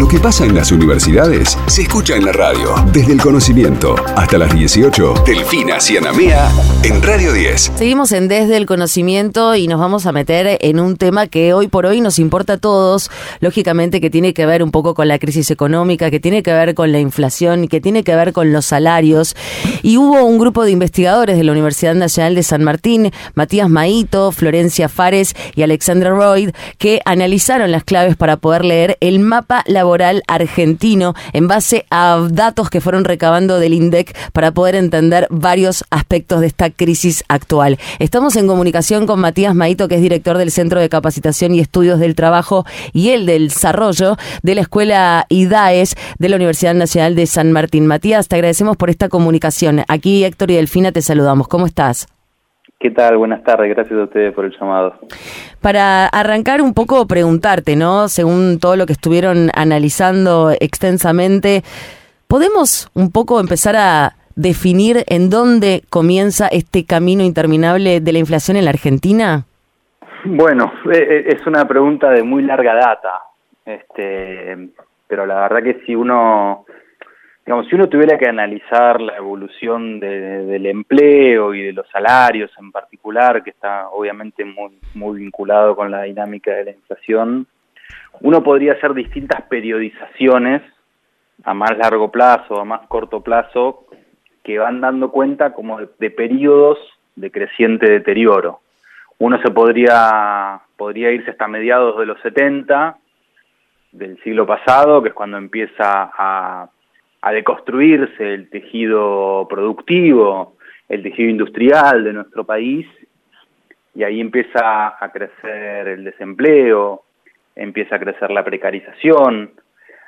Lo que pasa en las universidades se escucha en la radio. Desde el conocimiento hasta las 18. Delfina Cianamea en Radio 10. Seguimos en Desde el Conocimiento y nos vamos a meter en un tema que hoy por hoy nos importa a todos, lógicamente que tiene que ver un poco con la crisis económica, que tiene que ver con la inflación que tiene que ver con los salarios. Y hubo un grupo de investigadores de la Universidad Nacional de San Martín, Matías Maito, Florencia Fares y Alexandra Royd, que analizaron las claves para poder leer el mapa laboral argentino en base a datos que fueron recabando del INDEC para poder entender varios aspectos de esta crisis actual. Estamos en comunicación con Matías Maito, que es director del Centro de Capacitación y Estudios del Trabajo y el del Desarrollo de la Escuela IDAES de la Universidad Nacional de San Martín. Matías, te agradecemos por esta comunicación. Aquí Héctor y Delfina te saludamos. ¿Cómo estás? ¿Qué tal? Buenas tardes, gracias a ustedes por el llamado. Para arrancar un poco, preguntarte, ¿no? Según todo lo que estuvieron analizando extensamente, ¿podemos un poco empezar a definir en dónde comienza este camino interminable de la inflación en la Argentina? Bueno, e, e, es una pregunta de muy larga data, este, pero la verdad que si uno digamos, si uno tuviera que analizar la evolución del empleo y de los salarios en particular, que está obviamente muy, muy vinculado con la dinámica de la inflación, uno podría hacer distintas periodizaciones a más largo plazo, a más corto plazo, que van dando cuenta como de, de periodos de creciente deterioro. Uno se podría, podría irse hasta mediados de los 70 del siglo pasado, que es cuando empieza a a deconstruirse el tejido productivo, el tejido industrial de nuestro país, y ahí empieza a crecer el desempleo, empieza a crecer la precarización.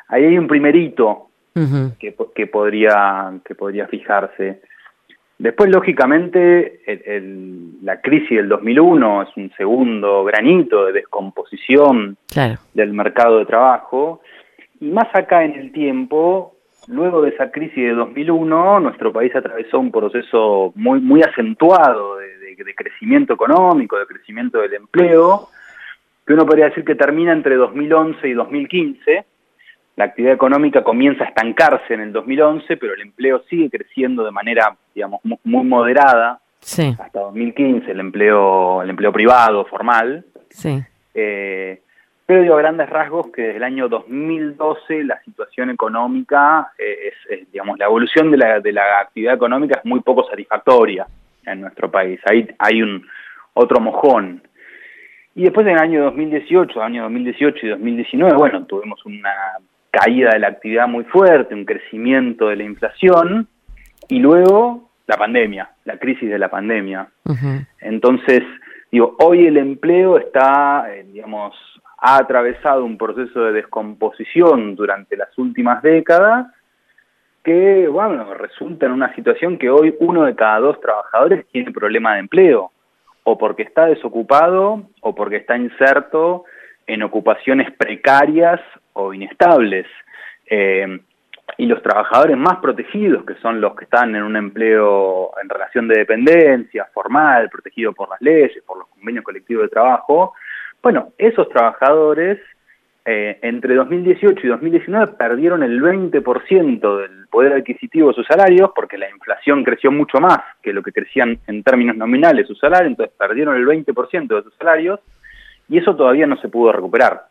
Ahí hay un primer hito que, que, podría, que podría fijarse. Después, lógicamente, la crisis del 2001 es un segundo granito de descomposición del mercado de trabajo. Y más acá en el tiempo, Luego de esa crisis de 2001, nuestro país atravesó un proceso muy, muy acentuado de, crecimiento económico, de crecimiento del empleo, que uno podría decir que termina entre 2011 y 2015. La actividad económica comienza a estancarse en el 2011, pero el empleo sigue creciendo de manera, digamos, muy, moderada. Hasta 2015, el empleo, el empleo privado, formal. Sí. Eh, pero digo, a grandes rasgos que desde el año 2012 la situación económica, eh, es, digamos, la evolución de la, de la actividad económica es muy poco satisfactoria en nuestro país. Ahí hay un otro mojón. Y después en el año 2018, año 2018 y 2019, bueno, tuvimos una caída de la actividad muy fuerte, un crecimiento de la inflación y luego la pandemia, la crisis de la pandemia. Entonces, digo, hoy el empleo está, eh, digamos, ha atravesado un proceso de descomposición durante las últimas décadas que, bueno, resulta en una situación que hoy uno de cada dos trabajadores tiene problema de empleo, o porque está desocupado o porque está inserto en ocupaciones precarias o inestables. Eh, y los trabajadores más protegidos, que son los que están en un empleo en relación de dependencia, formal, protegido por las leyes, por los convenios colectivos de trabajo, bueno, esos trabajadores eh, entre 2018 y 2019 perdieron el 20% del poder adquisitivo de sus salarios porque la inflación creció mucho más que lo que crecían en términos nominales sus salarios, entonces perdieron el 20% de sus salarios y eso todavía no se pudo recuperar.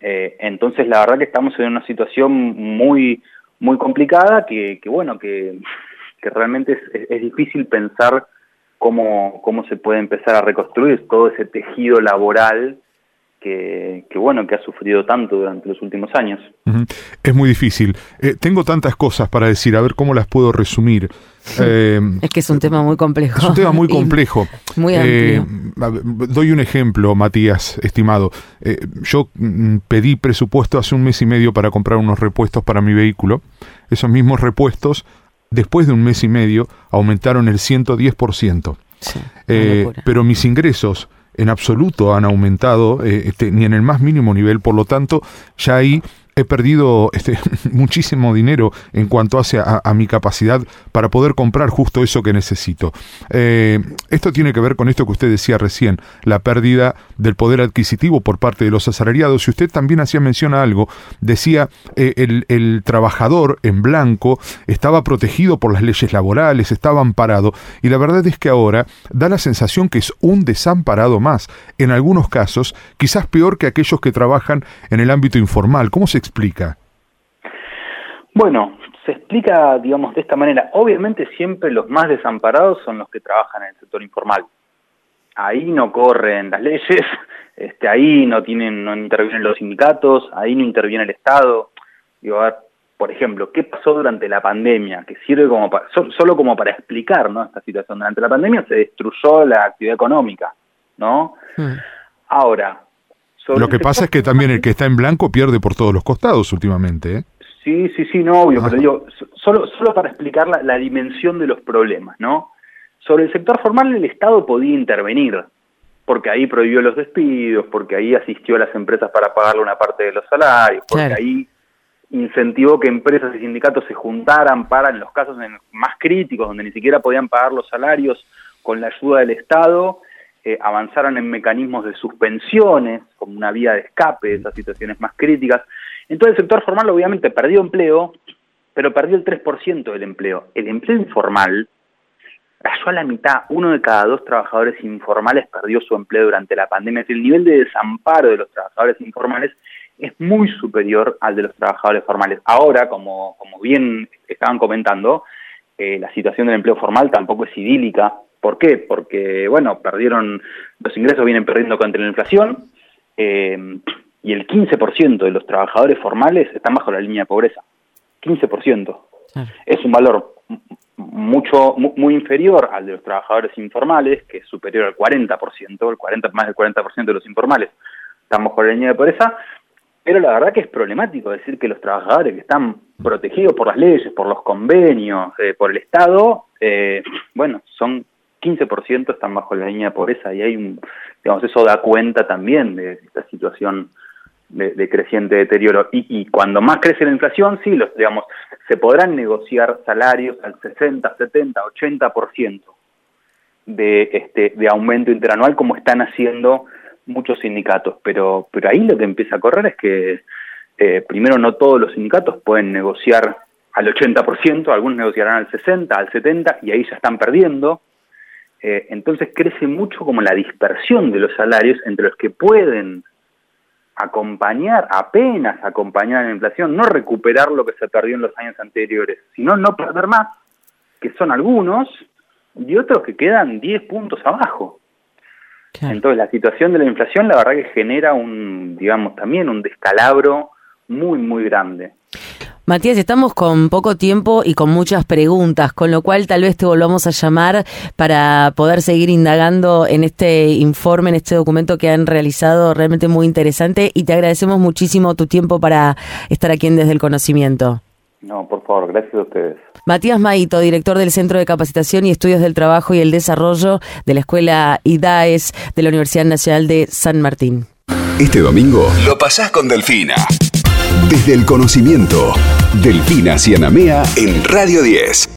Eh, entonces la verdad que estamos en una situación muy muy complicada que, bueno que, realmente es difícil pensar cómo, cómo se puede empezar a reconstruir todo ese tejido laboral que, bueno, que ha sufrido tanto durante los últimos años. Es muy difícil. Eh, tengo tantas cosas para decir, a ver cómo las puedo resumir. Eh, es que es un tema muy complejo. Es un tema muy complejo. muy amplio. Eh, doy un ejemplo, Matías, estimado. yo mm, pedí presupuesto hace un mes y medio para comprar unos repuestos para mi vehículo. Esos mismos repuestos después de un mes y medio aumentaron el 110%. Eh, pero mis ingresos en absoluto han aumentado, eh, este, ni en el más mínimo nivel, por lo tanto, ya ahí he perdido este, muchísimo dinero en cuanto hace a, mi capacidad para poder comprar justo eso que necesito. Eh, esto tiene que ver con esto que usted decía recién, la pérdida del poder adquisitivo por parte de los asalariados. Y usted también hacía mención a algo, decía, eh, el, el trabajador en blanco estaba protegido por las leyes laborales, estaba amparado, y la verdad es que ahora da la sensación que es un desamparado más, en algunos casos, quizás peor que aquellos que trabajan en el ámbito informal. ¿Cómo se explica? Bueno, se explica, digamos, de esta manera. Obviamente siempre los más desamparados son los que trabajan en el sector informal. Ahí no corren las leyes, este, ahí no tienen, no intervienen los sindicatos, ahí no interviene el Estado. Digo, a ver, por ejemplo, ¿qué pasó durante la pandemia? Que sirve como solo como para explicar ¿no? esta situación. Durante la pandemia se destruyó la actividad económica, ¿no? Hmm. Ahora, lo que pasa es que también el que está en blanco pierde por todos los costados últimamente. ¿eh? Sí, sí, sí, no, obvio, pero digo, solo, solo para explicar la, la, dimensión de los problemas, ¿no? Sobre el sector formal el Estado podía intervenir, porque ahí prohibió los despidos, porque ahí asistió a las empresas para pagarle una parte de los salarios, porque ahí incentivó que empresas y sindicatos se juntaran para, en los casos más críticos, donde ni siquiera podían pagar los salarios con la ayuda del Estado, eh, avanzaron en mecanismos de suspensiones como una vía de escape de esas situaciones más críticas. Entonces el sector formal obviamente perdió empleo, pero perdió el 3% del empleo. El empleo informal cayó a la mitad. Uno de cada dos trabajadores informales perdió su empleo durante la pandemia. El nivel de desamparo de los trabajadores informales es muy superior al de los trabajadores formales. Ahora, como, como bien estaban comentando, eh, la situación del empleo formal tampoco es idílica. ¿Por qué? Porque, bueno, perdieron, los ingresos vienen perdiendo contra la inflación eh, y el 15% de los trabajadores formales están bajo la línea de pobreza. 15%. Es un valor mucho muy inferior al de los trabajadores informales, que es superior al 40%, el 40 más del 40% de los informales están bajo la línea de pobreza, pero la verdad que es problemático decir que los trabajadores que están protegidos por las leyes, por los convenios, eh, por el Estado, eh, bueno, son 15% están bajo la línea de pobreza y hay un, digamos, eso da cuenta también de esta situación de, creciente deterioro. Y, cuando más crece la inflación, sí, los, digamos, se podrán negociar salarios al 60, 70, 80% de, este, de aumento interanual como están haciendo muchos sindicatos, pero, pero ahí lo que empieza a correr es que eh, primero no todos los sindicatos pueden negociar al 80%, algunos negociarán al 60, al 70 y ahí ya están perdiendo. Eh, entonces crece mucho como la dispersión de los salarios entre los que pueden acompañar, apenas acompañar la inflación, no recuperar lo que se perdió en los años anteriores, sino no perder más, que son algunos, y otros que quedan 10 puntos abajo. Entonces la situación de la inflación la verdad que genera un, digamos, también un descalabro muy, muy grande. Matías, estamos con poco tiempo y con muchas preguntas, con lo cual tal vez te volvamos a llamar para poder seguir indagando en este informe, en este documento que han realizado realmente muy interesante y te agradecemos muchísimo tu tiempo para estar aquí en Desde el Conocimiento. No, por favor, gracias a ustedes. Matías Maito, director del Centro de Capacitación y Estudios del Trabajo y el Desarrollo de la Escuela IDAES de la Universidad Nacional de San Martín. Este domingo lo pasás con Delfina. Desde el conocimiento, Delfina Cianamea en Radio 10.